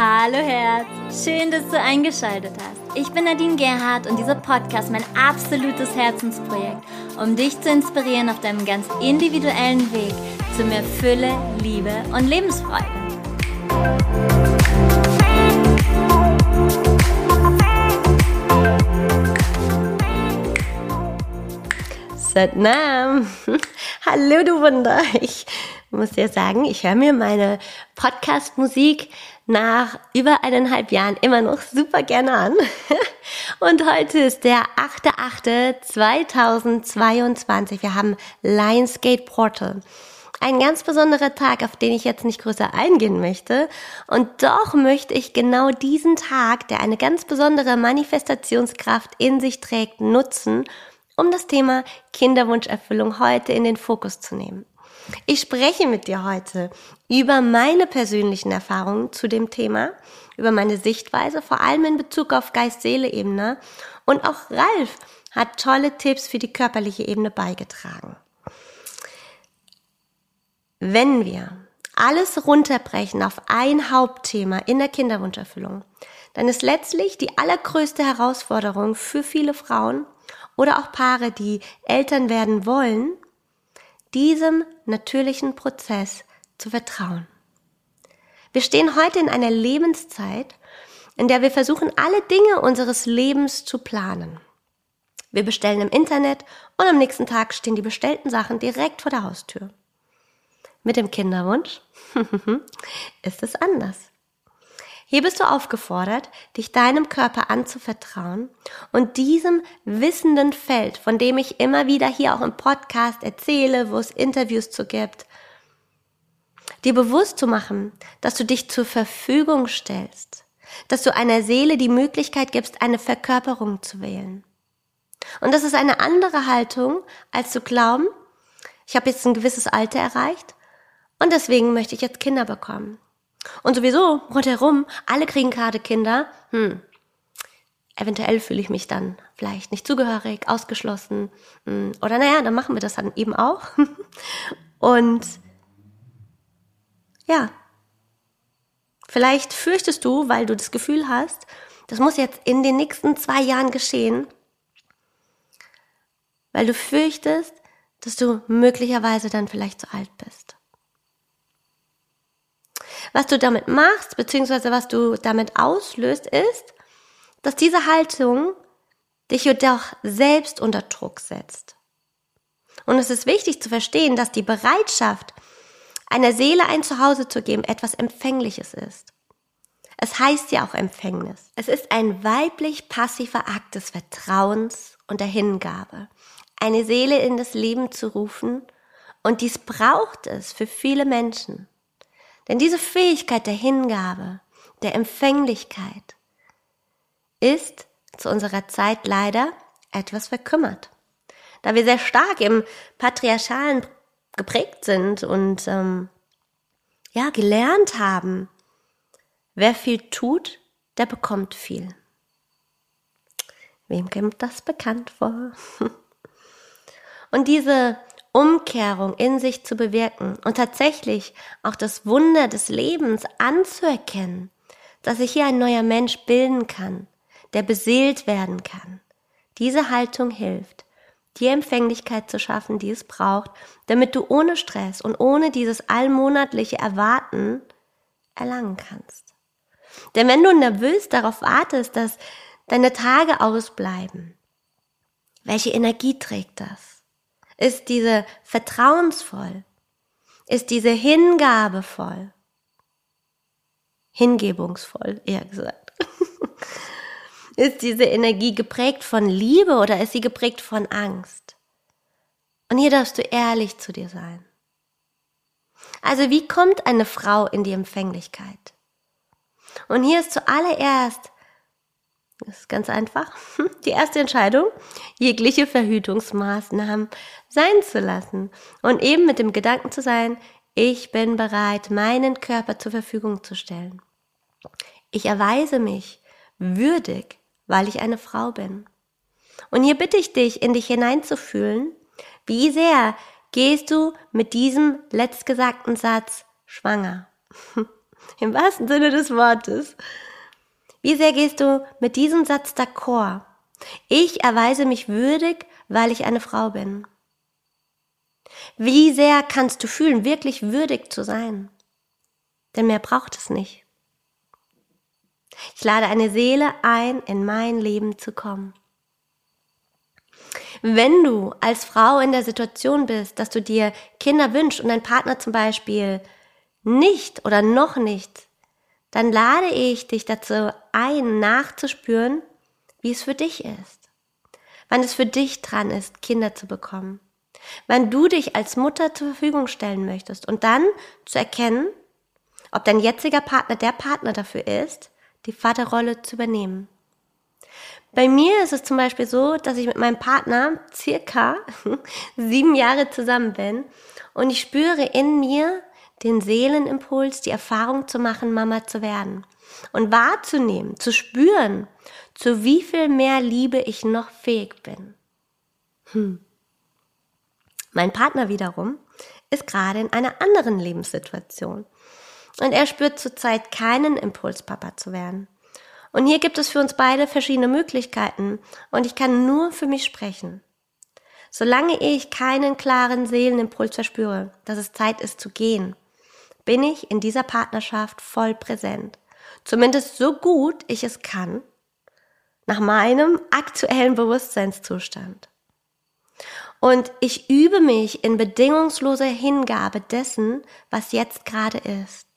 Hallo Herz, schön, dass du eingeschaltet hast. Ich bin Nadine Gerhardt und dieser Podcast mein absolutes Herzensprojekt, um dich zu inspirieren auf deinem ganz individuellen Weg zu mehr Fülle, Liebe und Lebensfreude. Satnam. Hallo, du Wunder. Ich muss dir sagen, ich höre mir meine Podcast-Musik nach über eineinhalb Jahren immer noch super gerne an. Und heute ist der 8.8.2022. Wir haben Lionsgate Portal. Ein ganz besonderer Tag, auf den ich jetzt nicht größer eingehen möchte. Und doch möchte ich genau diesen Tag, der eine ganz besondere Manifestationskraft in sich trägt, nutzen, um das Thema Kinderwunscherfüllung heute in den Fokus zu nehmen. Ich spreche mit dir heute über meine persönlichen Erfahrungen zu dem Thema, über meine Sichtweise, vor allem in Bezug auf Geist-Seele-Ebene. Und auch Ralf hat tolle Tipps für die körperliche Ebene beigetragen. Wenn wir alles runterbrechen auf ein Hauptthema in der Kinderwunscherfüllung, dann ist letztlich die allergrößte Herausforderung für viele Frauen oder auch Paare, die Eltern werden wollen, diesem natürlichen Prozess zu vertrauen. Wir stehen heute in einer Lebenszeit, in der wir versuchen, alle Dinge unseres Lebens zu planen. Wir bestellen im Internet und am nächsten Tag stehen die bestellten Sachen direkt vor der Haustür. Mit dem Kinderwunsch ist es anders. Hier bist du aufgefordert, dich deinem Körper anzuvertrauen und diesem wissenden Feld, von dem ich immer wieder hier auch im Podcast erzähle, wo es Interviews zu gibt, dir bewusst zu machen, dass du dich zur Verfügung stellst, dass du einer Seele die Möglichkeit gibst, eine Verkörperung zu wählen. Und das ist eine andere Haltung, als zu glauben, ich habe jetzt ein gewisses Alter erreicht und deswegen möchte ich jetzt Kinder bekommen. Und sowieso rundherum, alle kriegen gerade Kinder. Hm. Eventuell fühle ich mich dann vielleicht nicht zugehörig, ausgeschlossen. Hm. Oder naja, dann machen wir das dann eben auch. Und ja, vielleicht fürchtest du, weil du das Gefühl hast, das muss jetzt in den nächsten zwei Jahren geschehen, weil du fürchtest, dass du möglicherweise dann vielleicht zu alt bist. Was du damit machst, beziehungsweise was du damit auslöst, ist, dass diese Haltung dich jedoch selbst unter Druck setzt. Und es ist wichtig zu verstehen, dass die Bereitschaft, einer Seele ein Zuhause zu geben, etwas Empfängliches ist. Es heißt ja auch Empfängnis. Es ist ein weiblich passiver Akt des Vertrauens und der Hingabe, eine Seele in das Leben zu rufen, und dies braucht es für viele Menschen. Denn diese Fähigkeit der Hingabe, der Empfänglichkeit ist zu unserer Zeit leider etwas verkümmert. Da wir sehr stark im Patriarchalen geprägt sind und ähm, ja gelernt haben, wer viel tut, der bekommt viel. Wem kommt das bekannt vor? Und diese Umkehrung in sich zu bewirken und tatsächlich auch das Wunder des Lebens anzuerkennen, dass sich hier ein neuer Mensch bilden kann, der beseelt werden kann. Diese Haltung hilft, die Empfänglichkeit zu schaffen, die es braucht, damit du ohne Stress und ohne dieses allmonatliche Erwarten erlangen kannst. Denn wenn du nervös darauf wartest, dass deine Tage ausbleiben, welche Energie trägt das? Ist diese vertrauensvoll? Ist diese hingabevoll? Hingebungsvoll, eher gesagt. Ist diese Energie geprägt von Liebe oder ist sie geprägt von Angst? Und hier darfst du ehrlich zu dir sein. Also wie kommt eine Frau in die Empfänglichkeit? Und hier ist zuallererst das ist ganz einfach. Die erste Entscheidung, jegliche Verhütungsmaßnahmen sein zu lassen und eben mit dem Gedanken zu sein, ich bin bereit, meinen Körper zur Verfügung zu stellen. Ich erweise mich würdig, weil ich eine Frau bin. Und hier bitte ich dich, in dich hineinzufühlen, wie sehr gehst du mit diesem letztgesagten Satz schwanger? Im wahrsten Sinne des Wortes. Wie sehr gehst du mit diesem Satz d'accord? Ich erweise mich würdig, weil ich eine Frau bin. Wie sehr kannst du fühlen, wirklich würdig zu sein? Denn mehr braucht es nicht. Ich lade eine Seele ein, in mein Leben zu kommen. Wenn du als Frau in der Situation bist, dass du dir Kinder wünschst und dein Partner zum Beispiel nicht oder noch nicht, dann lade ich dich dazu ein, nachzuspüren, wie es für dich ist. Wann es für dich dran ist, Kinder zu bekommen. Wann du dich als Mutter zur Verfügung stellen möchtest und dann zu erkennen, ob dein jetziger Partner der Partner dafür ist, die Vaterrolle zu übernehmen. Bei mir ist es zum Beispiel so, dass ich mit meinem Partner circa sieben Jahre zusammen bin und ich spüre in mir den Seelenimpuls, die Erfahrung zu machen, Mama zu werden und wahrzunehmen, zu spüren, zu wie viel mehr Liebe ich noch fähig bin. Hm. Mein Partner wiederum ist gerade in einer anderen Lebenssituation und er spürt zurzeit keinen Impuls, Papa zu werden. Und hier gibt es für uns beide verschiedene Möglichkeiten und ich kann nur für mich sprechen. Solange ich keinen klaren Seelenimpuls verspüre, dass es Zeit ist zu gehen, bin ich in dieser Partnerschaft voll präsent. Zumindest so gut ich es kann, nach meinem aktuellen Bewusstseinszustand. Und ich übe mich in bedingungsloser Hingabe dessen, was jetzt gerade ist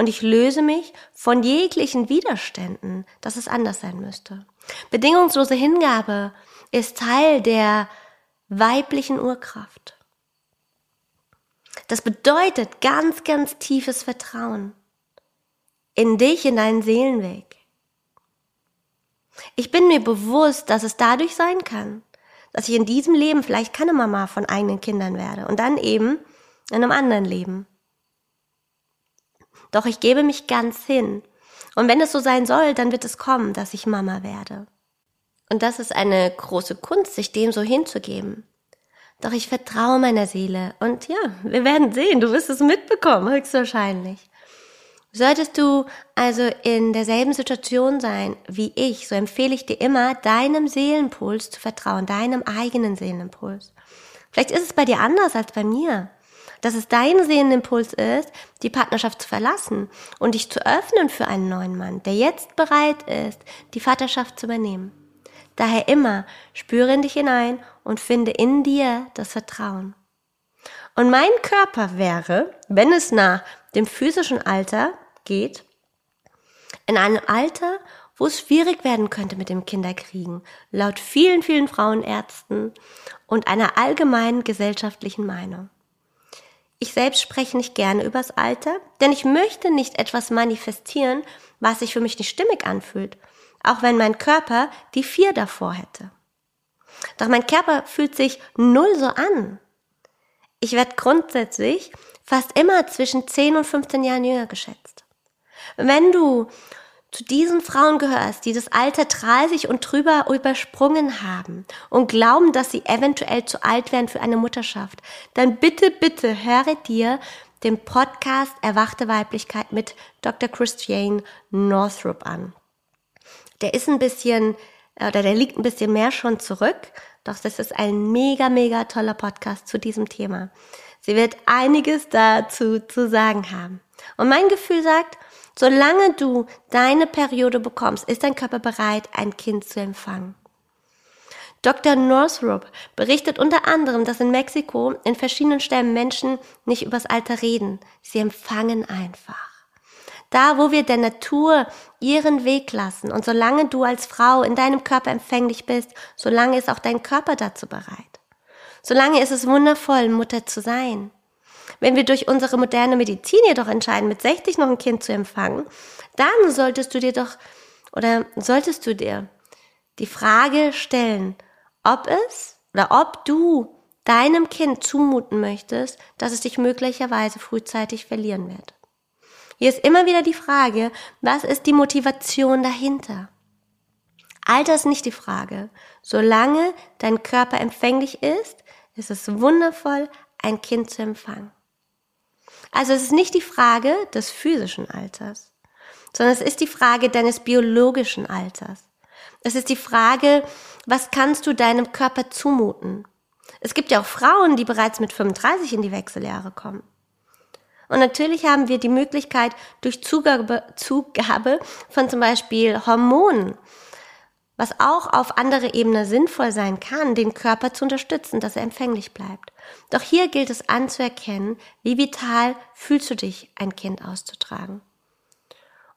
und ich löse mich von jeglichen Widerständen, dass es anders sein müsste. Bedingungslose Hingabe ist Teil der weiblichen Urkraft. Das bedeutet ganz, ganz tiefes Vertrauen in dich, in deinen Seelenweg. Ich bin mir bewusst, dass es dadurch sein kann, dass ich in diesem Leben vielleicht keine Mama von eigenen Kindern werde und dann eben in einem anderen Leben. Doch ich gebe mich ganz hin. Und wenn es so sein soll, dann wird es kommen, dass ich Mama werde. Und das ist eine große Kunst, sich dem so hinzugeben. Doch ich vertraue meiner Seele. Und ja, wir werden sehen. Du wirst es mitbekommen, höchstwahrscheinlich. Solltest du also in derselben Situation sein wie ich, so empfehle ich dir immer, deinem Seelenpuls zu vertrauen, deinem eigenen Seelenimpuls. Vielleicht ist es bei dir anders als bei mir dass es dein Sehenimpuls ist, die Partnerschaft zu verlassen und dich zu öffnen für einen neuen Mann, der jetzt bereit ist, die Vaterschaft zu übernehmen. Daher immer spüre in dich hinein und finde in dir das Vertrauen. Und mein Körper wäre, wenn es nach dem physischen Alter geht, in einem Alter, wo es schwierig werden könnte mit dem Kinderkriegen, laut vielen, vielen Frauenärzten und einer allgemeinen gesellschaftlichen Meinung. Ich selbst spreche nicht gerne übers Alter, denn ich möchte nicht etwas manifestieren, was sich für mich nicht stimmig anfühlt, auch wenn mein Körper die vier davor hätte. Doch mein Körper fühlt sich null so an. Ich werde grundsätzlich fast immer zwischen 10 und 15 Jahren jünger geschätzt. Wenn du zu diesen Frauen gehörst, die das Alter 30 und drüber übersprungen haben und glauben, dass sie eventuell zu alt wären für eine Mutterschaft, dann bitte, bitte höre dir den Podcast Erwachte Weiblichkeit mit Dr. Christiane Northrup an. Der ist ein bisschen, oder der liegt ein bisschen mehr schon zurück, doch das ist ein mega, mega toller Podcast zu diesem Thema. Sie wird einiges dazu zu sagen haben. Und mein Gefühl sagt, Solange du deine Periode bekommst, ist dein Körper bereit, ein Kind zu empfangen. Dr. Northrup berichtet unter anderem, dass in Mexiko in verschiedenen Stämmen Menschen nicht übers Alter reden. Sie empfangen einfach. Da, wo wir der Natur ihren Weg lassen und solange du als Frau in deinem Körper empfänglich bist, solange ist auch dein Körper dazu bereit. Solange ist es wundervoll, Mutter zu sein. Wenn wir durch unsere moderne Medizin jedoch entscheiden, mit 60 noch ein Kind zu empfangen, dann solltest du dir doch oder solltest du dir die Frage stellen, ob es oder ob du deinem Kind zumuten möchtest, dass es dich möglicherweise frühzeitig verlieren wird. Hier ist immer wieder die Frage, was ist die Motivation dahinter? Alter ist nicht die Frage. Solange dein Körper empfänglich ist, ist es wundervoll, ein Kind zu empfangen. Also es ist nicht die Frage des physischen Alters, sondern es ist die Frage deines biologischen Alters. Es ist die Frage, was kannst du deinem Körper zumuten? Es gibt ja auch Frauen, die bereits mit 35 in die Wechseljahre kommen. Und natürlich haben wir die Möglichkeit, durch Zugabe, Zugabe von zum Beispiel Hormonen, was auch auf andere Ebene sinnvoll sein kann, den Körper zu unterstützen, dass er empfänglich bleibt. Doch hier gilt es anzuerkennen, wie vital fühlst du dich, ein Kind auszutragen.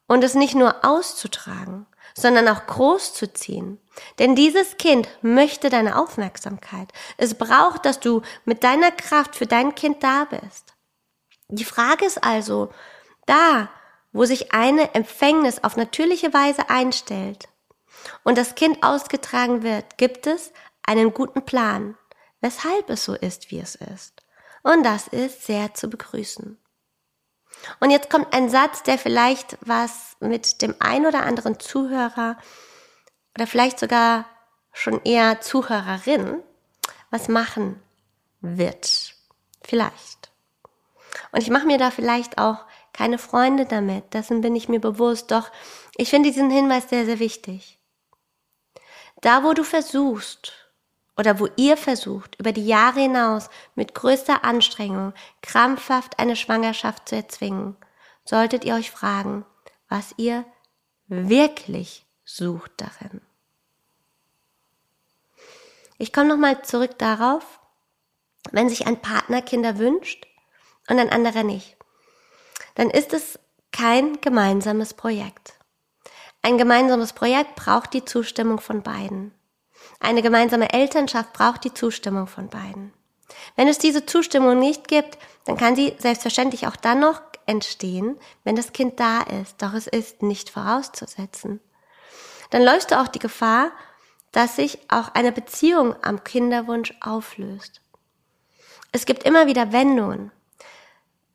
Und es nicht nur auszutragen, sondern auch groß zu ziehen. Denn dieses Kind möchte deine Aufmerksamkeit. Es braucht, dass du mit deiner Kraft für dein Kind da bist. Die Frage ist also, da, wo sich eine Empfängnis auf natürliche Weise einstellt und das Kind ausgetragen wird, gibt es einen guten Plan, weshalb es so ist, wie es ist. Und das ist sehr zu begrüßen. Und jetzt kommt ein Satz, der vielleicht was mit dem ein oder anderen Zuhörer oder vielleicht sogar schon eher Zuhörerin was machen wird. Vielleicht. Und ich mache mir da vielleicht auch keine Freunde damit, dessen bin ich mir bewusst, doch ich finde diesen Hinweis sehr, sehr wichtig. Da, wo du versuchst, oder wo ihr versucht, über die Jahre hinaus mit größter Anstrengung krampfhaft eine Schwangerschaft zu erzwingen, solltet ihr euch fragen, was ihr wirklich sucht darin. Ich komme nochmal zurück darauf, wenn sich ein Partner Kinder wünscht und ein anderer nicht, dann ist es kein gemeinsames Projekt. Ein gemeinsames Projekt braucht die Zustimmung von beiden. Eine gemeinsame Elternschaft braucht die Zustimmung von beiden. Wenn es diese Zustimmung nicht gibt, dann kann sie selbstverständlich auch dann noch entstehen, wenn das Kind da ist, doch es ist nicht vorauszusetzen. Dann läufst du auch die Gefahr, dass sich auch eine Beziehung am Kinderwunsch auflöst. Es gibt immer wieder Wendungen.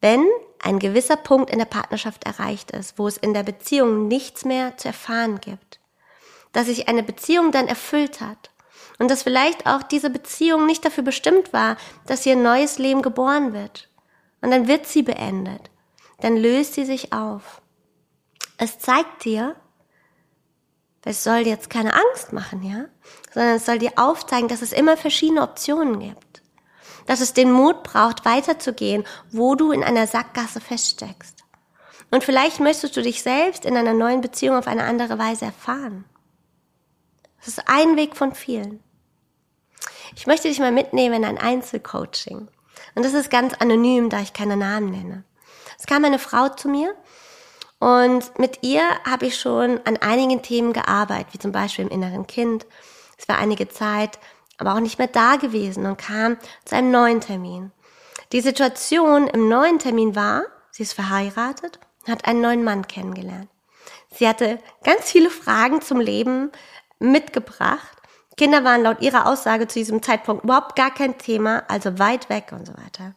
Wenn ein gewisser Punkt in der Partnerschaft erreicht ist, wo es in der Beziehung nichts mehr zu erfahren gibt, dass sich eine Beziehung dann erfüllt hat und dass vielleicht auch diese Beziehung nicht dafür bestimmt war, dass hier ein neues Leben geboren wird. Und dann wird sie beendet. Dann löst sie sich auf. Es zeigt dir, es soll jetzt keine Angst machen, ja, sondern es soll dir aufzeigen, dass es immer verschiedene Optionen gibt. Dass es den Mut braucht, weiterzugehen, wo du in einer Sackgasse feststeckst. Und vielleicht möchtest du dich selbst in einer neuen Beziehung auf eine andere Weise erfahren. Das ist ein Weg von vielen. Ich möchte dich mal mitnehmen in ein Einzelcoaching. Und das ist ganz anonym, da ich keine Namen nenne. Es kam eine Frau zu mir und mit ihr habe ich schon an einigen Themen gearbeitet, wie zum Beispiel im inneren Kind. Es war einige Zeit, aber auch nicht mehr da gewesen und kam zu einem neuen Termin. Die Situation im neuen Termin war, sie ist verheiratet, hat einen neuen Mann kennengelernt. Sie hatte ganz viele Fragen zum Leben mitgebracht. Kinder waren laut ihrer Aussage zu diesem Zeitpunkt überhaupt gar kein Thema, also weit weg und so weiter.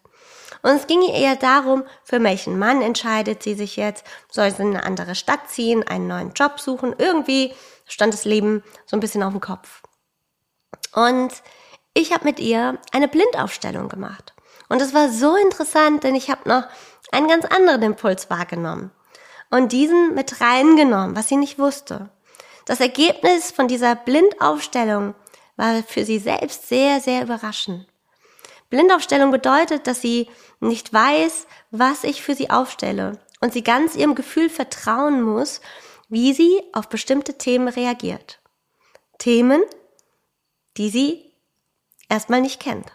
Und es ging ihr eher darum, für welchen Mann entscheidet sie sich jetzt, soll sie in eine andere Stadt ziehen, einen neuen Job suchen. Irgendwie stand das Leben so ein bisschen auf dem Kopf. Und ich habe mit ihr eine Blindaufstellung gemacht. Und es war so interessant, denn ich habe noch einen ganz anderen Impuls wahrgenommen und diesen mit reingenommen, was sie nicht wusste. Das Ergebnis von dieser Blindaufstellung war für sie selbst sehr, sehr überraschend. Blindaufstellung bedeutet, dass sie nicht weiß, was ich für sie aufstelle und sie ganz ihrem Gefühl vertrauen muss, wie sie auf bestimmte Themen reagiert. Themen, die sie erstmal nicht kennt.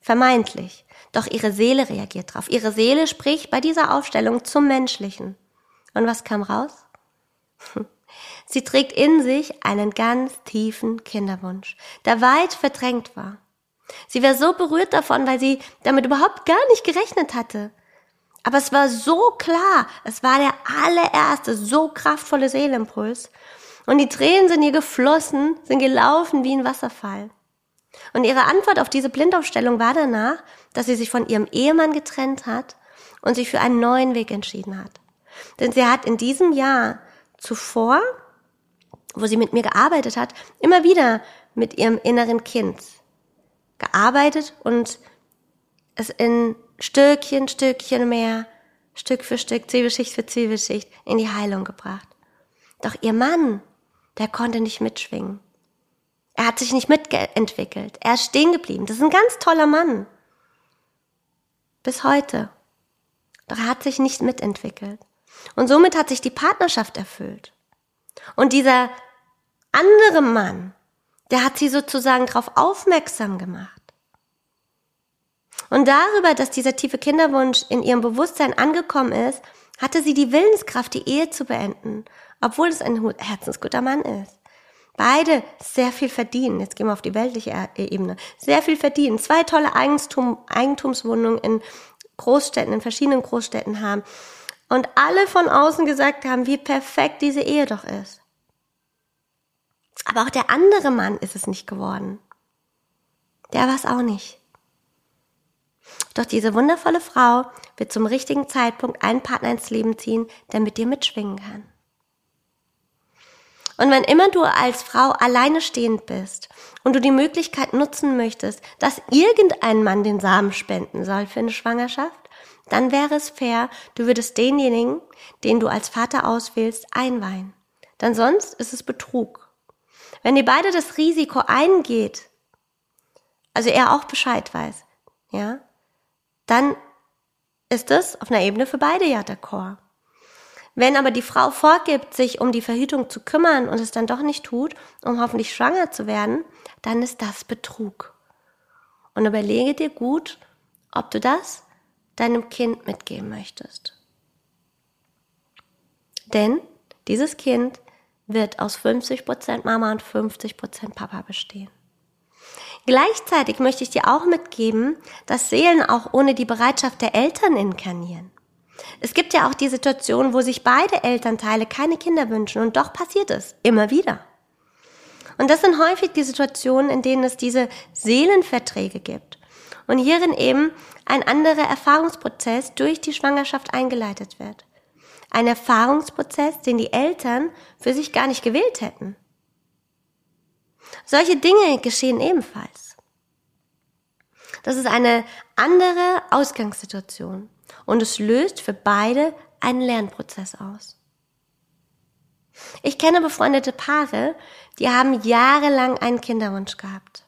Vermeintlich. Doch ihre Seele reagiert drauf. Ihre Seele spricht bei dieser Aufstellung zum Menschlichen. Und was kam raus? Sie trägt in sich einen ganz tiefen Kinderwunsch, der weit verdrängt war. Sie war so berührt davon, weil sie damit überhaupt gar nicht gerechnet hatte. Aber es war so klar, es war der allererste, so kraftvolle Seelimpuls. Und die Tränen sind ihr geflossen, sind gelaufen wie ein Wasserfall. Und ihre Antwort auf diese Blindaufstellung war danach, dass sie sich von ihrem Ehemann getrennt hat und sich für einen neuen Weg entschieden hat. Denn sie hat in diesem Jahr zuvor wo sie mit mir gearbeitet hat, immer wieder mit ihrem inneren Kind gearbeitet und es in Stückchen, Stückchen mehr, Stück für Stück, Zwiebelschicht für Zwiebelschicht in die Heilung gebracht. Doch ihr Mann, der konnte nicht mitschwingen. Er hat sich nicht mitentwickelt. Er ist stehen geblieben. Das ist ein ganz toller Mann. Bis heute. Doch er hat sich nicht mitentwickelt. Und somit hat sich die Partnerschaft erfüllt. Und dieser andere Mann, der hat sie sozusagen darauf aufmerksam gemacht. Und darüber, dass dieser tiefe Kinderwunsch in ihrem Bewusstsein angekommen ist, hatte sie die Willenskraft, die Ehe zu beenden, obwohl es ein herzensguter Mann ist. Beide sehr viel verdienen. Jetzt gehen wir auf die weltliche Ebene. Sehr viel verdienen. Zwei tolle Eigentum, Eigentumswohnungen in Großstädten, in verschiedenen Großstädten haben. Und alle von außen gesagt haben, wie perfekt diese Ehe doch ist. Aber auch der andere Mann ist es nicht geworden. Der war es auch nicht. Doch diese wundervolle Frau wird zum richtigen Zeitpunkt einen Partner ins Leben ziehen, der mit dir mitschwingen kann. Und wenn immer du als Frau alleine stehend bist und du die Möglichkeit nutzen möchtest, dass irgendein Mann den Samen spenden soll für eine Schwangerschaft, dann wäre es fair, du würdest denjenigen, den du als Vater auswählst, einweihen. Denn sonst ist es Betrug. Wenn ihr beide das Risiko eingeht, also er auch Bescheid weiß, ja, dann ist es auf einer Ebene für beide ja der Chor. Wenn aber die Frau vorgibt, sich um die Verhütung zu kümmern und es dann doch nicht tut, um hoffentlich schwanger zu werden, dann ist das Betrug. Und überlege dir gut, ob du das deinem Kind mitgeben möchtest. Denn dieses Kind wird aus 50% Mama und 50% Papa bestehen. Gleichzeitig möchte ich dir auch mitgeben, dass Seelen auch ohne die Bereitschaft der Eltern inkarnieren. Es gibt ja auch die Situation, wo sich beide Elternteile keine Kinder wünschen und doch passiert es immer wieder. Und das sind häufig die Situationen, in denen es diese Seelenverträge gibt und hierin eben ein anderer Erfahrungsprozess durch die Schwangerschaft eingeleitet wird. Ein Erfahrungsprozess, den die Eltern für sich gar nicht gewählt hätten. Solche Dinge geschehen ebenfalls. Das ist eine andere Ausgangssituation und es löst für beide einen Lernprozess aus. Ich kenne befreundete Paare, die haben jahrelang einen Kinderwunsch gehabt.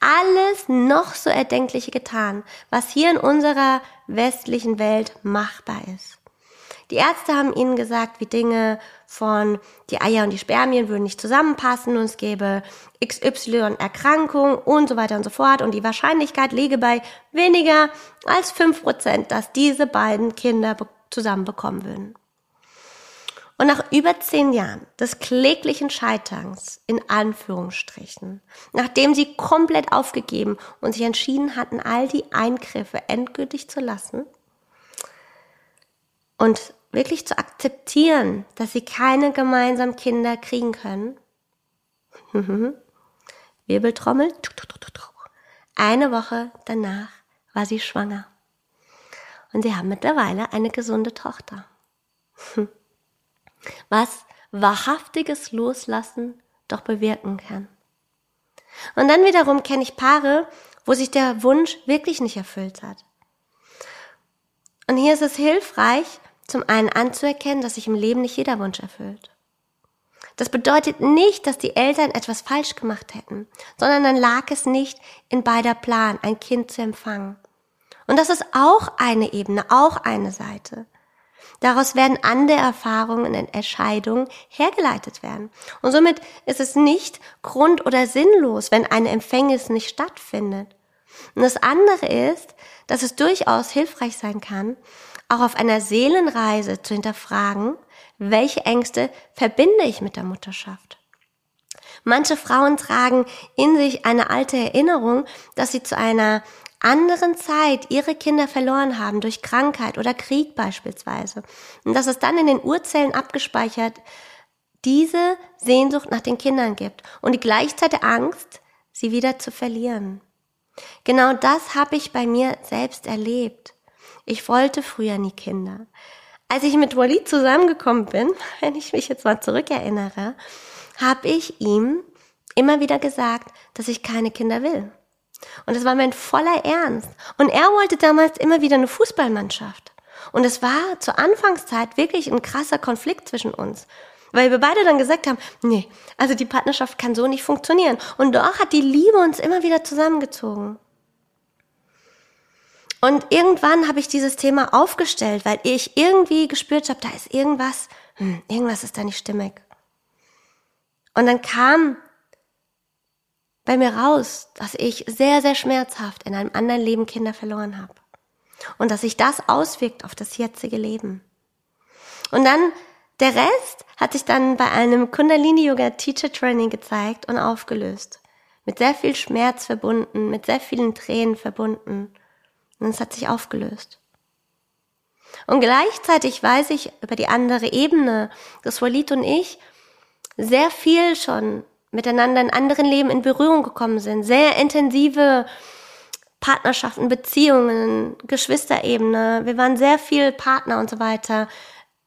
Alles noch so Erdenkliche getan, was hier in unserer westlichen Welt machbar ist. Die Ärzte haben ihnen gesagt, wie Dinge von die Eier und die Spermien würden nicht zusammenpassen und es gäbe XY Erkrankung und so weiter und so fort und die Wahrscheinlichkeit liege bei weniger als fünf Prozent, dass diese beiden Kinder zusammen bekommen würden. Und nach über zehn Jahren des kläglichen Scheiterns, in Anführungsstrichen, nachdem sie komplett aufgegeben und sich entschieden hatten, all die Eingriffe endgültig zu lassen und wirklich zu akzeptieren, dass sie keine gemeinsamen Kinder kriegen können. Wirbeltrommel. Eine Woche danach war sie schwanger. Und sie haben mittlerweile eine gesunde Tochter. Was wahrhaftiges Loslassen doch bewirken kann. Und dann wiederum kenne ich Paare, wo sich der Wunsch wirklich nicht erfüllt hat. Und hier ist es hilfreich, zum einen anzuerkennen, dass sich im Leben nicht jeder Wunsch erfüllt. Das bedeutet nicht, dass die Eltern etwas falsch gemacht hätten, sondern dann lag es nicht in beider Plan, ein Kind zu empfangen. Und das ist auch eine Ebene, auch eine Seite. Daraus werden andere Erfahrungen und Entscheidungen hergeleitet werden. Und somit ist es nicht grund- oder sinnlos, wenn eine Empfängnis nicht stattfindet. Und das andere ist, dass es durchaus hilfreich sein kann, auch auf einer Seelenreise zu hinterfragen, welche Ängste verbinde ich mit der Mutterschaft. Manche Frauen tragen in sich eine alte Erinnerung, dass sie zu einer anderen Zeit ihre Kinder verloren haben durch Krankheit oder Krieg beispielsweise. Und dass es dann in den Urzellen abgespeichert diese Sehnsucht nach den Kindern gibt und die gleichzeitige Angst, sie wieder zu verlieren. Genau das habe ich bei mir selbst erlebt. Ich wollte früher nie Kinder. Als ich mit Wally zusammengekommen bin, wenn ich mich jetzt mal zurückerinnere, habe ich ihm immer wieder gesagt, dass ich keine Kinder will. Und das war mein voller Ernst. Und er wollte damals immer wieder eine Fußballmannschaft. Und es war zur Anfangszeit wirklich ein krasser Konflikt zwischen uns. Weil wir beide dann gesagt haben, nee, also die Partnerschaft kann so nicht funktionieren. Und doch hat die Liebe uns immer wieder zusammengezogen. Und irgendwann habe ich dieses Thema aufgestellt, weil ich irgendwie gespürt habe, da ist irgendwas, hm, irgendwas ist da nicht stimmig. Und dann kam bei mir raus, dass ich sehr, sehr schmerzhaft in einem anderen Leben Kinder verloren habe. Und dass sich das auswirkt auf das jetzige Leben. Und dann der Rest hat sich dann bei einem Kundalini Yoga Teacher Training gezeigt und aufgelöst. Mit sehr viel Schmerz verbunden, mit sehr vielen Tränen verbunden. Und es hat sich aufgelöst. Und gleichzeitig weiß ich über die andere Ebene, dass Walid und ich sehr viel schon miteinander in anderen Leben in Berührung gekommen sind. Sehr intensive Partnerschaften, Beziehungen, Geschwisterebene. Wir waren sehr viel Partner und so weiter.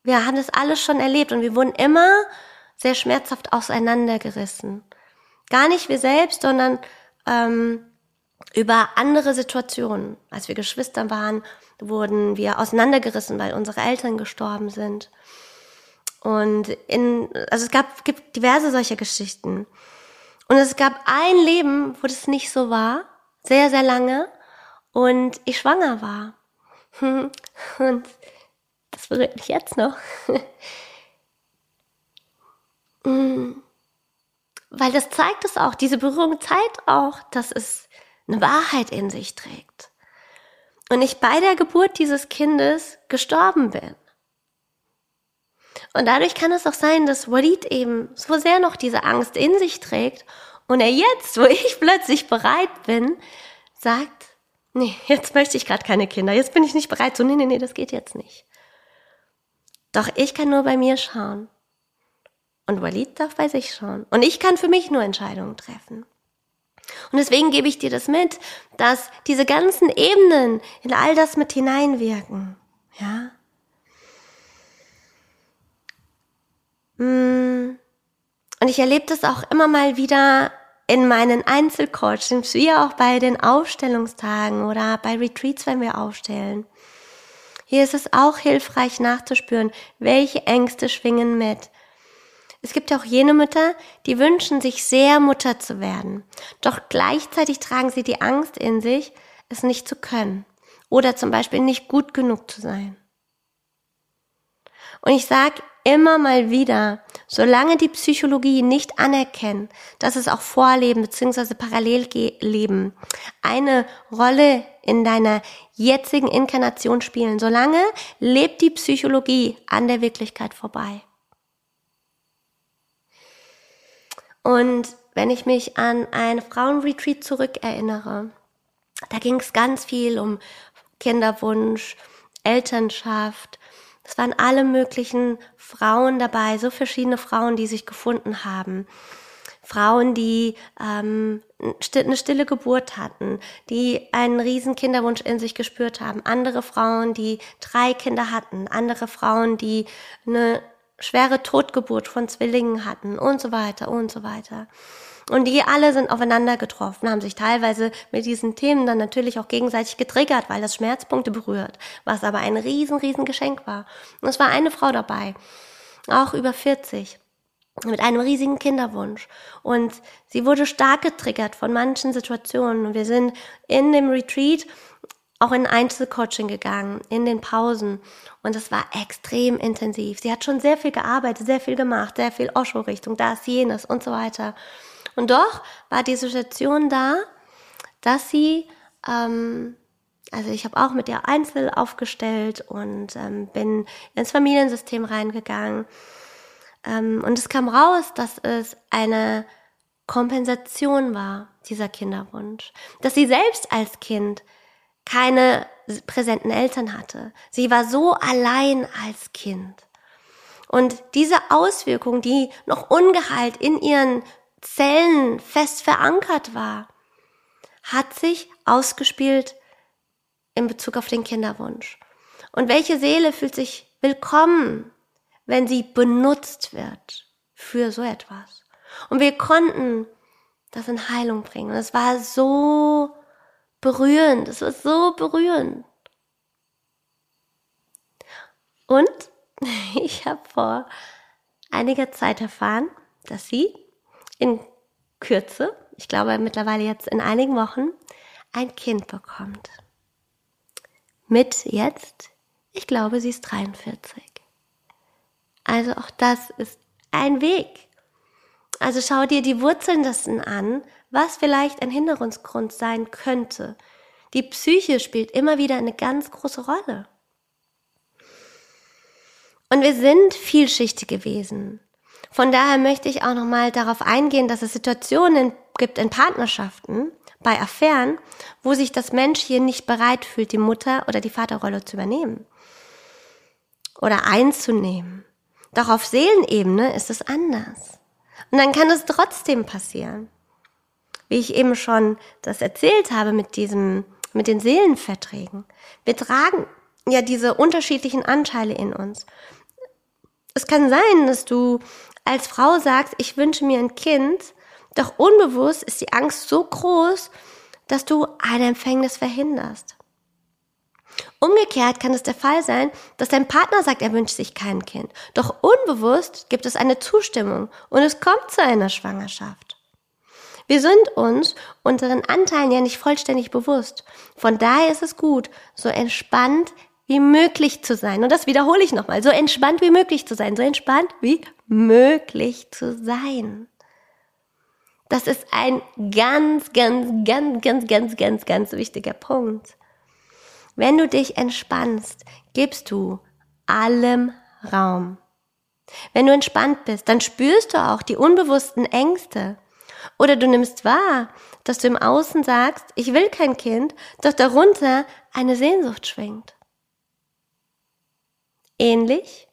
Wir haben das alles schon erlebt und wir wurden immer sehr schmerzhaft auseinandergerissen. Gar nicht wir selbst, sondern ähm, über andere Situationen. Als wir Geschwister waren, wurden wir auseinandergerissen, weil unsere Eltern gestorben sind. Und in, also es gab, gibt diverse solcher Geschichten. Und es gab ein Leben, wo das nicht so war, sehr, sehr lange, und ich schwanger war. Und das berührt mich jetzt noch. Mm. Weil das zeigt es auch, diese Berührung zeigt auch, dass es eine Wahrheit in sich trägt. Und ich bei der Geburt dieses Kindes gestorben bin. Und dadurch kann es auch sein, dass Walid eben so sehr noch diese Angst in sich trägt und er jetzt, wo ich plötzlich bereit bin, sagt, nee, jetzt möchte ich gerade keine Kinder, jetzt bin ich nicht bereit, so nee, nee, nee, das geht jetzt nicht. Doch ich kann nur bei mir schauen. Und Walid darf bei sich schauen. Und ich kann für mich nur Entscheidungen treffen. Und deswegen gebe ich dir das mit, dass diese ganzen Ebenen in all das mit hineinwirken. Ja? Mm. Und ich erlebe das auch immer mal wieder in meinen Einzelcoachings, wie auch bei den Aufstellungstagen oder bei Retreats, wenn wir aufstellen. Hier ist es auch hilfreich nachzuspüren, welche Ängste schwingen mit. Es gibt auch jene Mütter, die wünschen sich sehr Mutter zu werden. Doch gleichzeitig tragen sie die Angst in sich, es nicht zu können. Oder zum Beispiel nicht gut genug zu sein. Und ich sage immer mal wieder, solange die Psychologie nicht anerkennt, dass es auch Vorleben bzw. Parallelleben eine Rolle in deiner jetzigen Inkarnation spielen, solange lebt die Psychologie an der Wirklichkeit vorbei. Und wenn ich mich an ein Frauenretreat zurückerinnere, da ging es ganz viel um Kinderwunsch, Elternschaft, es waren alle möglichen Frauen dabei, so verschiedene Frauen, die sich gefunden haben. Frauen, die ähm, eine stille Geburt hatten, die einen riesen Kinderwunsch in sich gespürt haben, andere Frauen, die drei Kinder hatten, andere Frauen, die eine schwere Totgeburt von Zwillingen hatten und so weiter und so weiter. Und die alle sind aufeinander getroffen, haben sich teilweise mit diesen Themen dann natürlich auch gegenseitig getriggert, weil das Schmerzpunkte berührt, was aber ein riesen, riesen Geschenk war. Und es war eine Frau dabei, auch über 40, mit einem riesigen Kinderwunsch. Und sie wurde stark getriggert von manchen Situationen. Und wir sind in dem Retreat auch in Einzelcoaching gegangen, in den Pausen. Und es war extrem intensiv. Sie hat schon sehr viel gearbeitet, sehr viel gemacht, sehr viel Osho-Richtung, das, jenes und so weiter. Und doch war die Situation da, dass sie, ähm, also ich habe auch mit ihr Einzel aufgestellt und ähm, bin ins Familiensystem reingegangen. Ähm, und es kam raus, dass es eine Kompensation war, dieser Kinderwunsch. Dass sie selbst als Kind keine präsenten Eltern hatte. Sie war so allein als Kind. Und diese Auswirkung, die noch ungeheilt in ihren Zellen fest verankert war, hat sich ausgespielt in Bezug auf den Kinderwunsch. Und welche Seele fühlt sich willkommen, wenn sie benutzt wird für so etwas? Und wir konnten das in Heilung bringen. Und es war so berührend. Es war so berührend. Und ich habe vor einiger Zeit erfahren, dass sie in Kürze, ich glaube mittlerweile jetzt in einigen Wochen, ein Kind bekommt. Mit jetzt, ich glaube, sie ist 43. Also auch das ist ein Weg. Also schau dir die Wurzeln dessen an, was vielleicht ein Hinderungsgrund sein könnte. Die Psyche spielt immer wieder eine ganz große Rolle. Und wir sind vielschichtige Wesen. Von daher möchte ich auch nochmal darauf eingehen, dass es Situationen gibt in Partnerschaften, bei Affären, wo sich das Mensch hier nicht bereit fühlt, die Mutter- oder die Vaterrolle zu übernehmen oder einzunehmen. Doch auf Seelenebene ist es anders. Und dann kann es trotzdem passieren. Wie ich eben schon das erzählt habe mit diesem, mit den Seelenverträgen. Wir tragen ja diese unterschiedlichen Anteile in uns. Es kann sein, dass du als Frau sagst, ich wünsche mir ein Kind, doch unbewusst ist die Angst so groß, dass du eine Empfängnis verhinderst. Umgekehrt kann es der Fall sein, dass dein Partner sagt, er wünscht sich kein Kind. Doch unbewusst gibt es eine Zustimmung und es kommt zu einer Schwangerschaft. Wir sind uns unseren Anteilen ja nicht vollständig bewusst. Von daher ist es gut, so entspannt wie möglich zu sein. Und das wiederhole ich nochmal. So entspannt wie möglich zu sein. So entspannt wie möglich zu sein. Das ist ein ganz, ganz, ganz, ganz, ganz, ganz, ganz wichtiger Punkt. Wenn du dich entspannst, gibst du allem Raum. Wenn du entspannt bist, dann spürst du auch die unbewussten Ängste. Oder du nimmst wahr, dass du im Außen sagst, ich will kein Kind, doch darunter eine Sehnsucht schwingt. Ähnlich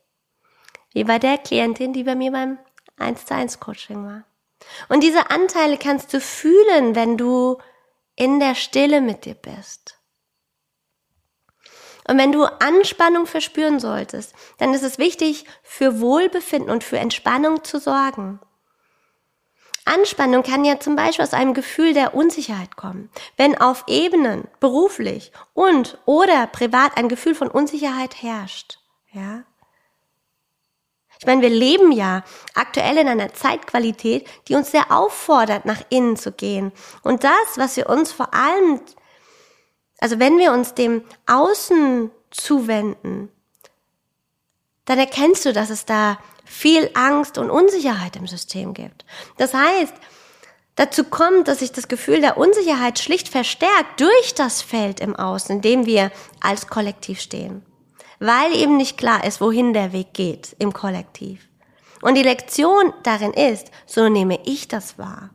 wie bei der Klientin, die bei mir beim 1 zu 1 Coaching war. Und diese Anteile kannst du fühlen, wenn du in der Stille mit dir bist. Und wenn du Anspannung verspüren solltest, dann ist es wichtig, für Wohlbefinden und für Entspannung zu sorgen. Anspannung kann ja zum Beispiel aus einem Gefühl der Unsicherheit kommen. Wenn auf Ebenen, beruflich und oder privat ein Gefühl von Unsicherheit herrscht, ja. Ich meine, wir leben ja aktuell in einer Zeitqualität, die uns sehr auffordert, nach innen zu gehen. Und das, was wir uns vor allem also wenn wir uns dem Außen zuwenden, dann erkennst du, dass es da viel Angst und Unsicherheit im System gibt. Das heißt, dazu kommt, dass sich das Gefühl der Unsicherheit schlicht verstärkt durch das Feld im Außen, in dem wir als Kollektiv stehen. Weil eben nicht klar ist, wohin der Weg geht im Kollektiv. Und die Lektion darin ist, so nehme ich das wahr,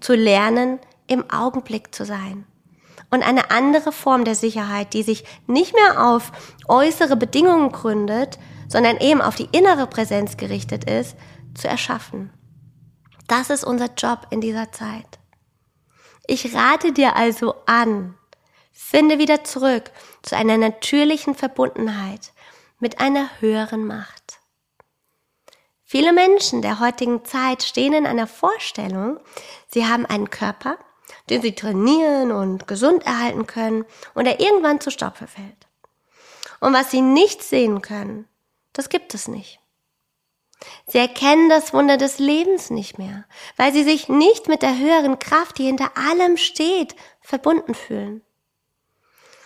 zu lernen, im Augenblick zu sein und eine andere Form der Sicherheit, die sich nicht mehr auf äußere Bedingungen gründet, sondern eben auf die innere Präsenz gerichtet ist, zu erschaffen. Das ist unser Job in dieser Zeit. Ich rate dir also an, finde wieder zurück zu einer natürlichen Verbundenheit mit einer höheren Macht. Viele Menschen der heutigen Zeit stehen in einer Vorstellung, sie haben einen Körper, den sie trainieren und gesund erhalten können und der irgendwann zu Staub verfällt. Und was sie nicht sehen können, das gibt es nicht. Sie erkennen das Wunder des Lebens nicht mehr, weil sie sich nicht mit der höheren Kraft, die hinter allem steht, verbunden fühlen.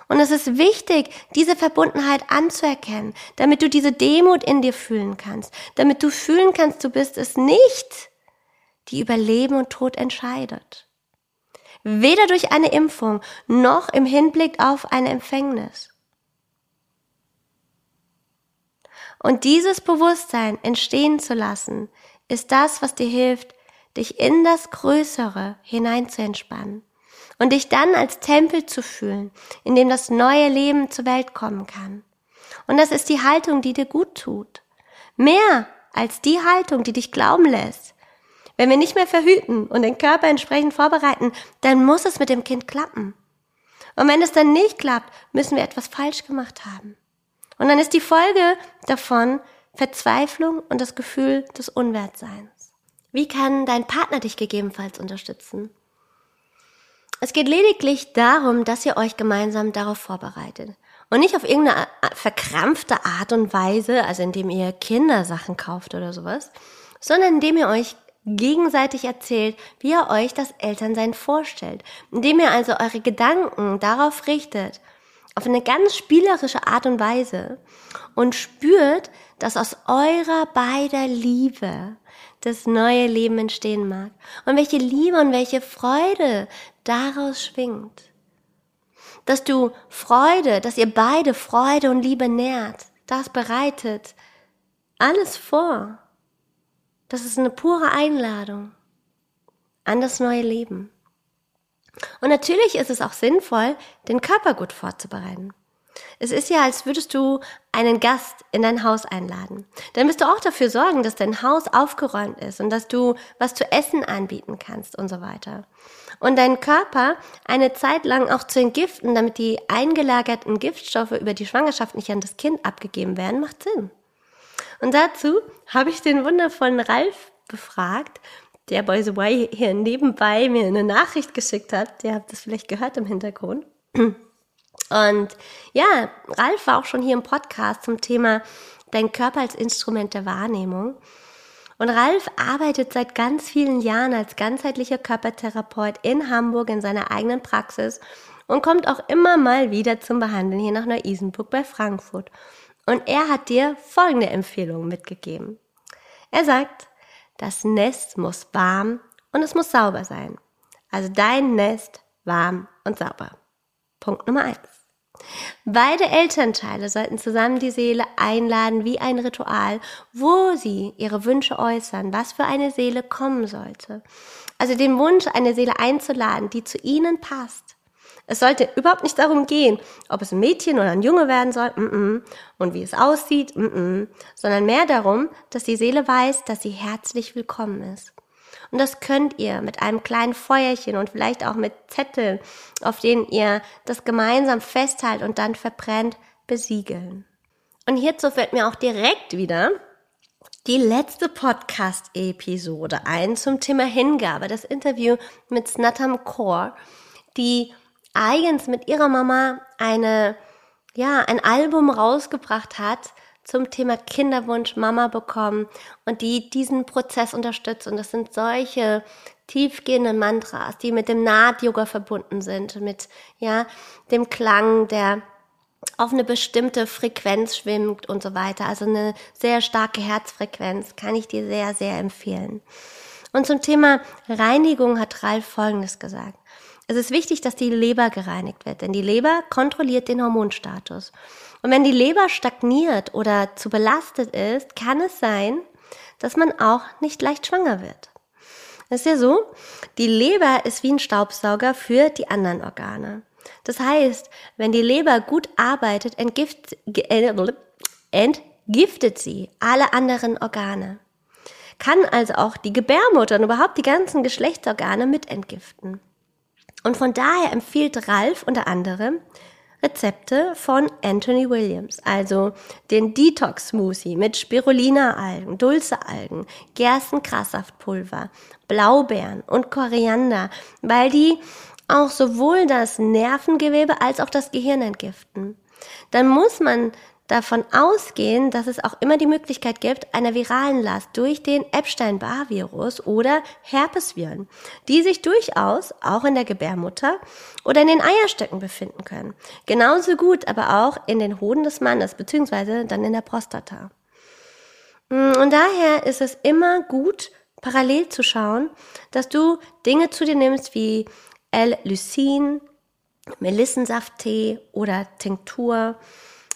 Und es ist wichtig, diese Verbundenheit anzuerkennen, damit du diese Demut in dir fühlen kannst, damit du fühlen kannst, du bist es nicht, die über Leben und Tod entscheidet weder durch eine Impfung noch im Hinblick auf eine Empfängnis. Und dieses Bewusstsein entstehen zu lassen, ist das, was dir hilft, dich in das Größere hinein zu entspannen und dich dann als Tempel zu fühlen, in dem das neue Leben zur Welt kommen kann. Und das ist die Haltung, die dir gut tut. Mehr als die Haltung, die dich glauben lässt, wenn wir nicht mehr verhüten und den Körper entsprechend vorbereiten, dann muss es mit dem Kind klappen. Und wenn es dann nicht klappt, müssen wir etwas falsch gemacht haben. Und dann ist die Folge davon Verzweiflung und das Gefühl des Unwertseins. Wie kann dein Partner dich gegebenenfalls unterstützen? Es geht lediglich darum, dass ihr euch gemeinsam darauf vorbereitet. Und nicht auf irgendeine verkrampfte Art und Weise, also indem ihr Kindersachen kauft oder sowas, sondern indem ihr euch gegenseitig erzählt, wie ihr euch das Elternsein vorstellt, indem ihr also eure Gedanken darauf richtet, auf eine ganz spielerische Art und Weise und spürt, dass aus eurer beider Liebe das neue Leben entstehen mag und welche Liebe und welche Freude daraus schwingt. Dass du Freude, dass ihr beide Freude und Liebe nährt, das bereitet alles vor. Das ist eine pure Einladung an das neue Leben. Und natürlich ist es auch sinnvoll, den Körper gut vorzubereiten. Es ist ja, als würdest du einen Gast in dein Haus einladen. Dann wirst du auch dafür sorgen, dass dein Haus aufgeräumt ist und dass du was zu essen anbieten kannst und so weiter. Und deinen Körper eine Zeit lang auch zu entgiften, damit die eingelagerten Giftstoffe über die Schwangerschaft nicht an das Kind abgegeben werden, macht Sinn. Und dazu habe ich den wundervollen Ralf befragt, der by the way hier nebenbei mir eine Nachricht geschickt hat. Der habt das vielleicht gehört im Hintergrund. Und ja, Ralf war auch schon hier im Podcast zum Thema Dein Körper als Instrument der Wahrnehmung. Und Ralf arbeitet seit ganz vielen Jahren als ganzheitlicher Körpertherapeut in Hamburg in seiner eigenen Praxis und kommt auch immer mal wieder zum Behandeln hier nach Neu-Isenburg bei Frankfurt. Und er hat dir folgende Empfehlungen mitgegeben. Er sagt, das Nest muss warm und es muss sauber sein. Also dein Nest warm und sauber. Punkt Nummer eins. Beide Elternteile sollten zusammen die Seele einladen wie ein Ritual, wo sie ihre Wünsche äußern, was für eine Seele kommen sollte. Also den Wunsch, eine Seele einzuladen, die zu ihnen passt. Es sollte überhaupt nicht darum gehen, ob es ein Mädchen oder ein Junge werden soll mm -mm, und wie es aussieht, mm sondern mehr darum, dass die Seele weiß, dass sie herzlich willkommen ist. Und das könnt ihr mit einem kleinen Feuerchen und vielleicht auch mit Zetteln, auf denen ihr das gemeinsam festhaltet und dann verbrennt, besiegeln. Und hierzu fällt mir auch direkt wieder die letzte Podcast-Episode ein zum Thema Hingabe, das Interview mit Snatam Kaur, die eigens mit ihrer Mama eine, ja, ein Album rausgebracht hat zum Thema Kinderwunsch Mama bekommen und die diesen Prozess unterstützt. Und das sind solche tiefgehenden Mantras, die mit dem Naht-Yoga verbunden sind, mit, ja, dem Klang, der auf eine bestimmte Frequenz schwimmt und so weiter. Also eine sehr starke Herzfrequenz kann ich dir sehr, sehr empfehlen. Und zum Thema Reinigung hat Ralf Folgendes gesagt. Es ist wichtig, dass die Leber gereinigt wird, denn die Leber kontrolliert den Hormonstatus. Und wenn die Leber stagniert oder zu belastet ist, kann es sein, dass man auch nicht leicht schwanger wird. Das ist ja so, die Leber ist wie ein Staubsauger für die anderen Organe. Das heißt, wenn die Leber gut arbeitet, entgift, äh, entgiftet sie alle anderen Organe. Kann also auch die Gebärmutter und überhaupt die ganzen Geschlechtsorgane mit entgiften. Und von daher empfiehlt Ralf unter anderem Rezepte von Anthony Williams, also den Detox Smoothie mit Spirulina-Algen, Dulce-Algen, Gerstengrassaftpulver, Blaubeeren und Koriander, weil die auch sowohl das Nervengewebe als auch das Gehirn entgiften. Dann muss man davon ausgehen, dass es auch immer die Möglichkeit gibt einer viralen Last durch den Epstein-Barr-Virus oder Herpesviren, die sich durchaus auch in der Gebärmutter oder in den Eierstöcken befinden können. Genauso gut aber auch in den Hoden des Mannes, beziehungsweise dann in der Prostata. Mm, und daher ist es immer gut, parallel zu schauen, dass du Dinge zu dir nimmst wie L-Lysin, Melissensafttee oder Tinktur,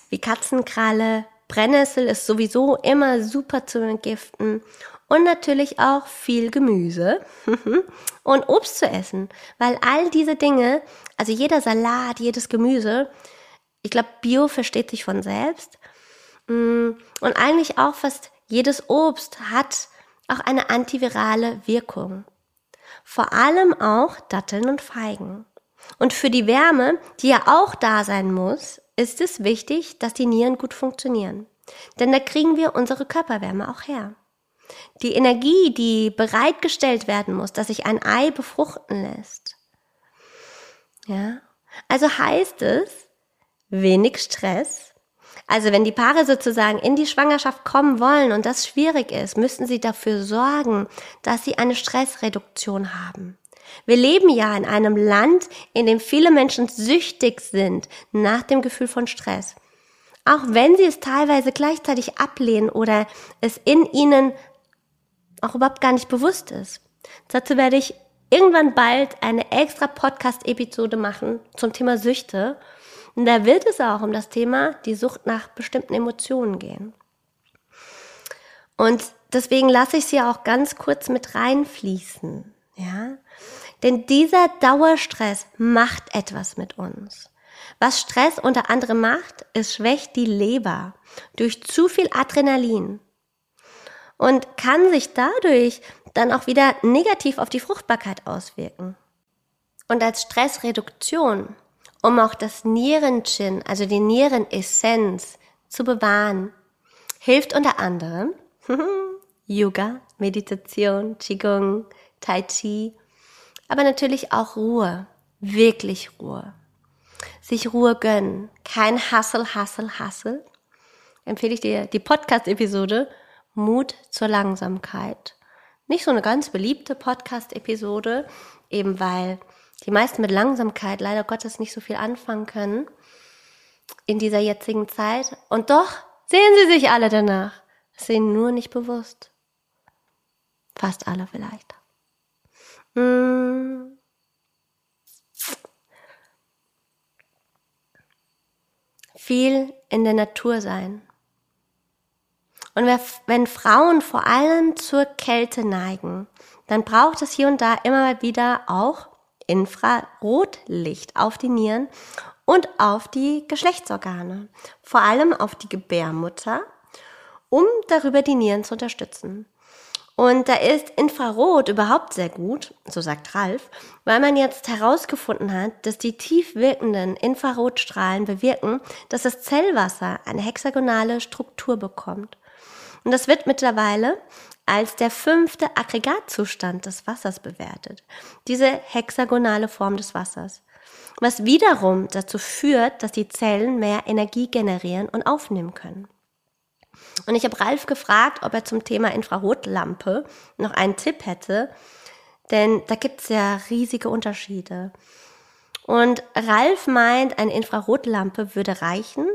wie Katzenkralle. Brennnessel ist sowieso immer super zu entgiften. Und natürlich auch viel Gemüse und Obst zu essen, weil all diese Dinge, also jeder Salat, jedes Gemüse, ich glaube, Bio versteht sich von selbst. Mm, und eigentlich auch fast jedes Obst hat auch eine antivirale Wirkung. Vor allem auch Datteln und Feigen. Und für die Wärme, die ja auch da sein muss, ist es wichtig, dass die Nieren gut funktionieren. Denn da kriegen wir unsere Körperwärme auch her. Die Energie, die bereitgestellt werden muss, dass sich ein Ei befruchten lässt, Ja. Also heißt es, wenig Stress. Also wenn die Paare sozusagen in die Schwangerschaft kommen wollen und das schwierig ist, müssen sie dafür sorgen, dass sie eine Stressreduktion haben. Wir leben ja in einem Land, in dem viele Menschen süchtig sind nach dem Gefühl von Stress. Auch wenn sie es teilweise gleichzeitig ablehnen oder es in ihnen auch überhaupt gar nicht bewusst ist. Dazu werde ich irgendwann bald eine extra Podcast-Episode machen zum Thema Süchte. Und da wird es auch um das Thema die Sucht nach bestimmten Emotionen gehen. Und deswegen lasse ich sie auch ganz kurz mit reinfließen. Ja? Denn dieser Dauerstress macht etwas mit uns. Was Stress unter anderem macht, es schwächt die Leber durch zu viel Adrenalin und kann sich dadurch dann auch wieder negativ auf die Fruchtbarkeit auswirken. Und als Stressreduktion, um auch das Nierenchin, also die Nierenessenz zu bewahren, hilft unter anderem Yoga, Meditation, Qigong, Tai Chi, aber natürlich auch Ruhe, wirklich Ruhe. Sich Ruhe gönnen, kein Hassel, Hassel, Hassel. Empfehle ich dir die Podcast-Episode Mut zur Langsamkeit nicht so eine ganz beliebte Podcast-Episode, eben weil die meisten mit Langsamkeit leider Gottes nicht so viel anfangen können in dieser jetzigen Zeit. Und doch sehen sie sich alle danach. Sehen nur nicht bewusst. Fast alle vielleicht. Hm. Viel in der Natur sein. Und wenn Frauen vor allem zur Kälte neigen, dann braucht es hier und da immer wieder auch Infrarotlicht auf die Nieren und auf die Geschlechtsorgane, vor allem auf die Gebärmutter, um darüber die Nieren zu unterstützen. Und da ist Infrarot überhaupt sehr gut, so sagt Ralf, weil man jetzt herausgefunden hat, dass die tief wirkenden Infrarotstrahlen bewirken, dass das Zellwasser eine hexagonale Struktur bekommt. Und das wird mittlerweile als der fünfte Aggregatzustand des Wassers bewertet. Diese hexagonale Form des Wassers. Was wiederum dazu führt, dass die Zellen mehr Energie generieren und aufnehmen können. Und ich habe Ralf gefragt, ob er zum Thema Infrarotlampe noch einen Tipp hätte, denn da gibt es ja riesige Unterschiede. Und Ralf meint, eine Infrarotlampe würde reichen,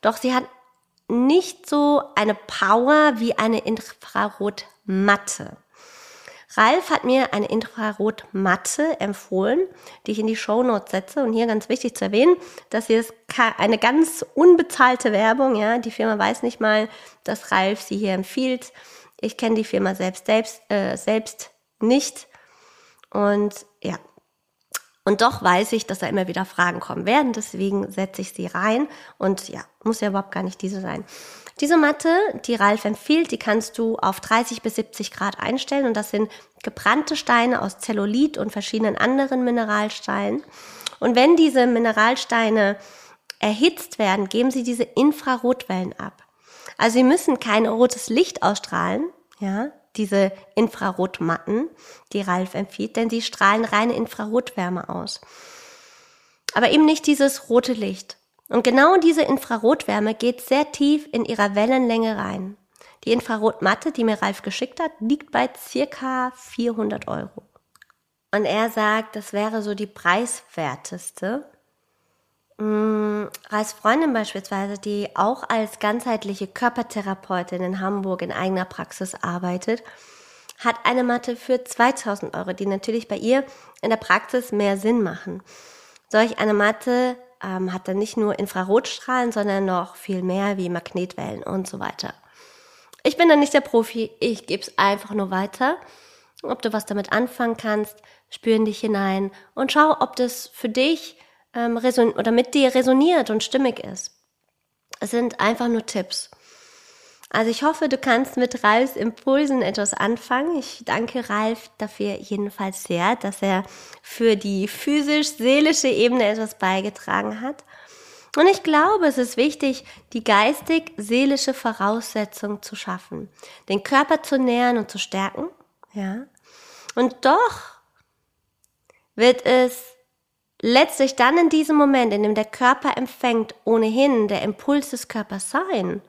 doch sie hat nicht so eine Power wie eine Infrarotmatte. Ralf hat mir eine Infrarotmatte empfohlen, die ich in die Shownotes setze. Und hier ganz wichtig zu erwähnen, dass hier ist eine ganz unbezahlte Werbung. Ja, die Firma weiß nicht mal, dass Ralf sie hier empfiehlt. Ich kenne die Firma selbst selbst äh, selbst nicht. Und ja, und doch weiß ich, dass da immer wieder Fragen kommen werden. Deswegen setze ich sie rein. Und ja, muss ja überhaupt gar nicht diese sein. Diese Matte, die Ralf empfiehlt, die kannst du auf 30 bis 70 Grad einstellen. Und das sind gebrannte Steine aus Zellulit und verschiedenen anderen Mineralsteinen. Und wenn diese Mineralsteine erhitzt werden, geben sie diese Infrarotwellen ab. Also sie müssen kein rotes Licht ausstrahlen, ja, diese Infrarotmatten, die Ralf empfiehlt, denn sie strahlen reine Infrarotwärme aus. Aber eben nicht dieses rote Licht. Und genau diese Infrarotwärme geht sehr tief in ihrer Wellenlänge rein. Die Infrarotmatte, die mir Ralf geschickt hat, liegt bei circa 400 Euro. Und er sagt, das wäre so die preiswerteste. Mm, Ralfs Freundin beispielsweise, die auch als ganzheitliche Körpertherapeutin in Hamburg in eigener Praxis arbeitet, hat eine Matte für 2000 Euro, die natürlich bei ihr in der Praxis mehr Sinn machen. Solch eine Matte ähm, hat dann nicht nur Infrarotstrahlen, sondern noch viel mehr wie Magnetwellen und so weiter. Ich bin dann nicht der Profi, ich gebe es einfach nur weiter. Ob du was damit anfangen kannst, spür in dich hinein und schau, ob das für dich ähm, oder mit dir resoniert und stimmig ist. Es sind einfach nur Tipps. Also ich hoffe, du kannst mit Ralfs Impulsen etwas anfangen. Ich danke Ralf dafür jedenfalls sehr, dass er für die physisch-seelische Ebene etwas beigetragen hat. Und ich glaube, es ist wichtig, die geistig-seelische Voraussetzung zu schaffen, den Körper zu nähern und zu stärken, ja. Und doch wird es letztlich dann in diesem Moment, in dem der Körper empfängt, ohnehin der Impuls des Körpers sein,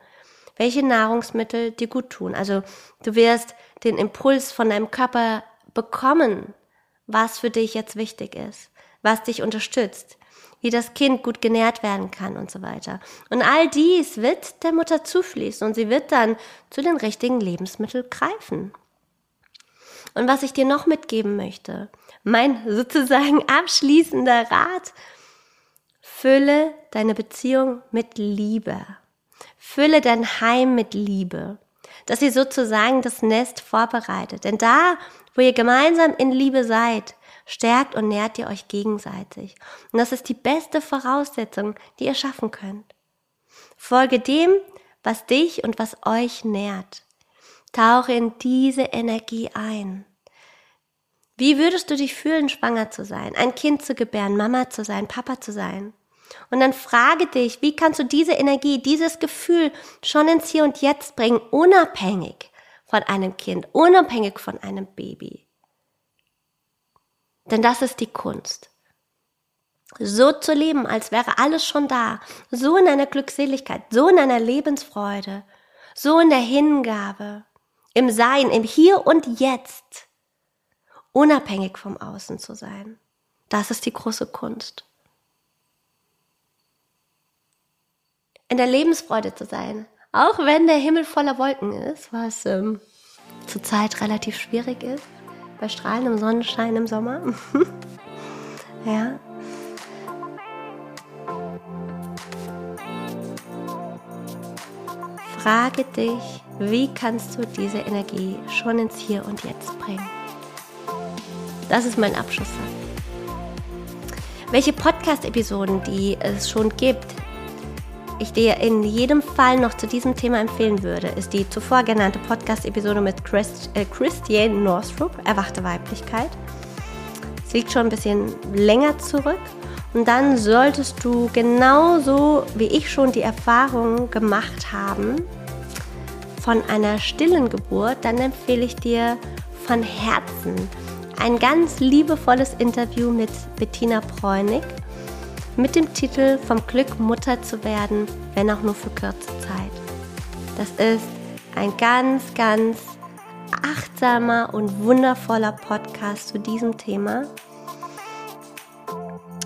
welche Nahrungsmittel dir gut tun. Also du wirst den Impuls von deinem Körper bekommen, was für dich jetzt wichtig ist, was dich unterstützt, wie das Kind gut genährt werden kann und so weiter. Und all dies wird der Mutter zufließen und sie wird dann zu den richtigen Lebensmitteln greifen. Und was ich dir noch mitgeben möchte, mein sozusagen abschließender Rat, fülle deine Beziehung mit Liebe. Fülle dein Heim mit Liebe. Dass ihr sozusagen das Nest vorbereitet. Denn da, wo ihr gemeinsam in Liebe seid, stärkt und nährt ihr euch gegenseitig. Und das ist die beste Voraussetzung, die ihr schaffen könnt. Folge dem, was dich und was euch nährt. Tauche in diese Energie ein. Wie würdest du dich fühlen, schwanger zu sein, ein Kind zu gebären, Mama zu sein, Papa zu sein? Und dann frage dich, wie kannst du diese Energie, dieses Gefühl schon ins Hier und Jetzt bringen, unabhängig von einem Kind, unabhängig von einem Baby? Denn das ist die Kunst. So zu leben, als wäre alles schon da, so in einer Glückseligkeit, so in einer Lebensfreude, so in der Hingabe, im Sein, im Hier und Jetzt, unabhängig vom Außen zu sein. Das ist die große Kunst. In der Lebensfreude zu sein, auch wenn der Himmel voller Wolken ist, was ähm, zurzeit relativ schwierig ist, bei strahlendem Sonnenschein im Sommer. ja. Frage dich, wie kannst du diese Energie schon ins Hier und Jetzt bringen? Das ist mein Abschlusssatz. Welche Podcast-Episoden, die es schon gibt, ich dir in jedem Fall noch zu diesem Thema empfehlen würde, ist die zuvor genannte Podcast-Episode mit Christ, äh, Christiane Northrup, Erwachte Weiblichkeit. Es liegt schon ein bisschen länger zurück. Und dann solltest du genauso wie ich schon die Erfahrung gemacht haben von einer stillen Geburt, dann empfehle ich dir von Herzen ein ganz liebevolles Interview mit Bettina Bräunig mit dem Titel Vom Glück Mutter zu werden, wenn auch nur für kurze Zeit. Das ist ein ganz, ganz achtsamer und wundervoller Podcast zu diesem Thema.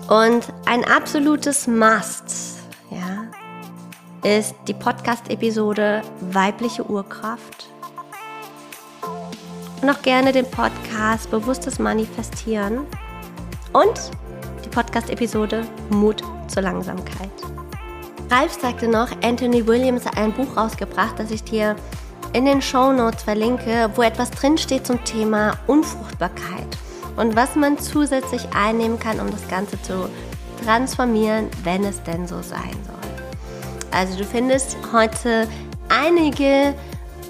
Und ein absolutes Must, ja, ist die Podcast-Episode Weibliche Urkraft. Und auch gerne den Podcast Bewusstes Manifestieren. Und Podcast-Episode Mut zur Langsamkeit. Ralf sagte noch, Anthony Williams hat ein Buch rausgebracht, das ich dir in den Show Notes verlinke, wo etwas drinsteht zum Thema Unfruchtbarkeit und was man zusätzlich einnehmen kann, um das Ganze zu transformieren, wenn es denn so sein soll. Also du findest heute einige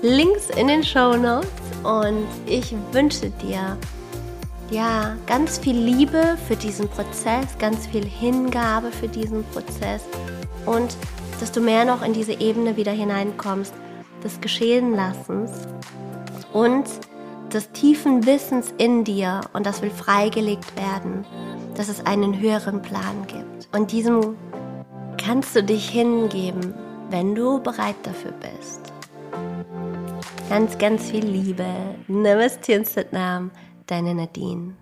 Links in den Show Notes und ich wünsche dir ja, ganz viel Liebe für diesen Prozess, ganz viel Hingabe für diesen Prozess und dass du mehr noch in diese Ebene wieder hineinkommst, des Geschehenlassens und des tiefen Wissens in dir und das will freigelegt werden, dass es einen höheren Plan gibt. Und diesem kannst du dich hingeben, wenn du bereit dafür bist. Ganz, ganz viel Liebe. Namaste und Satnam deine Nadine.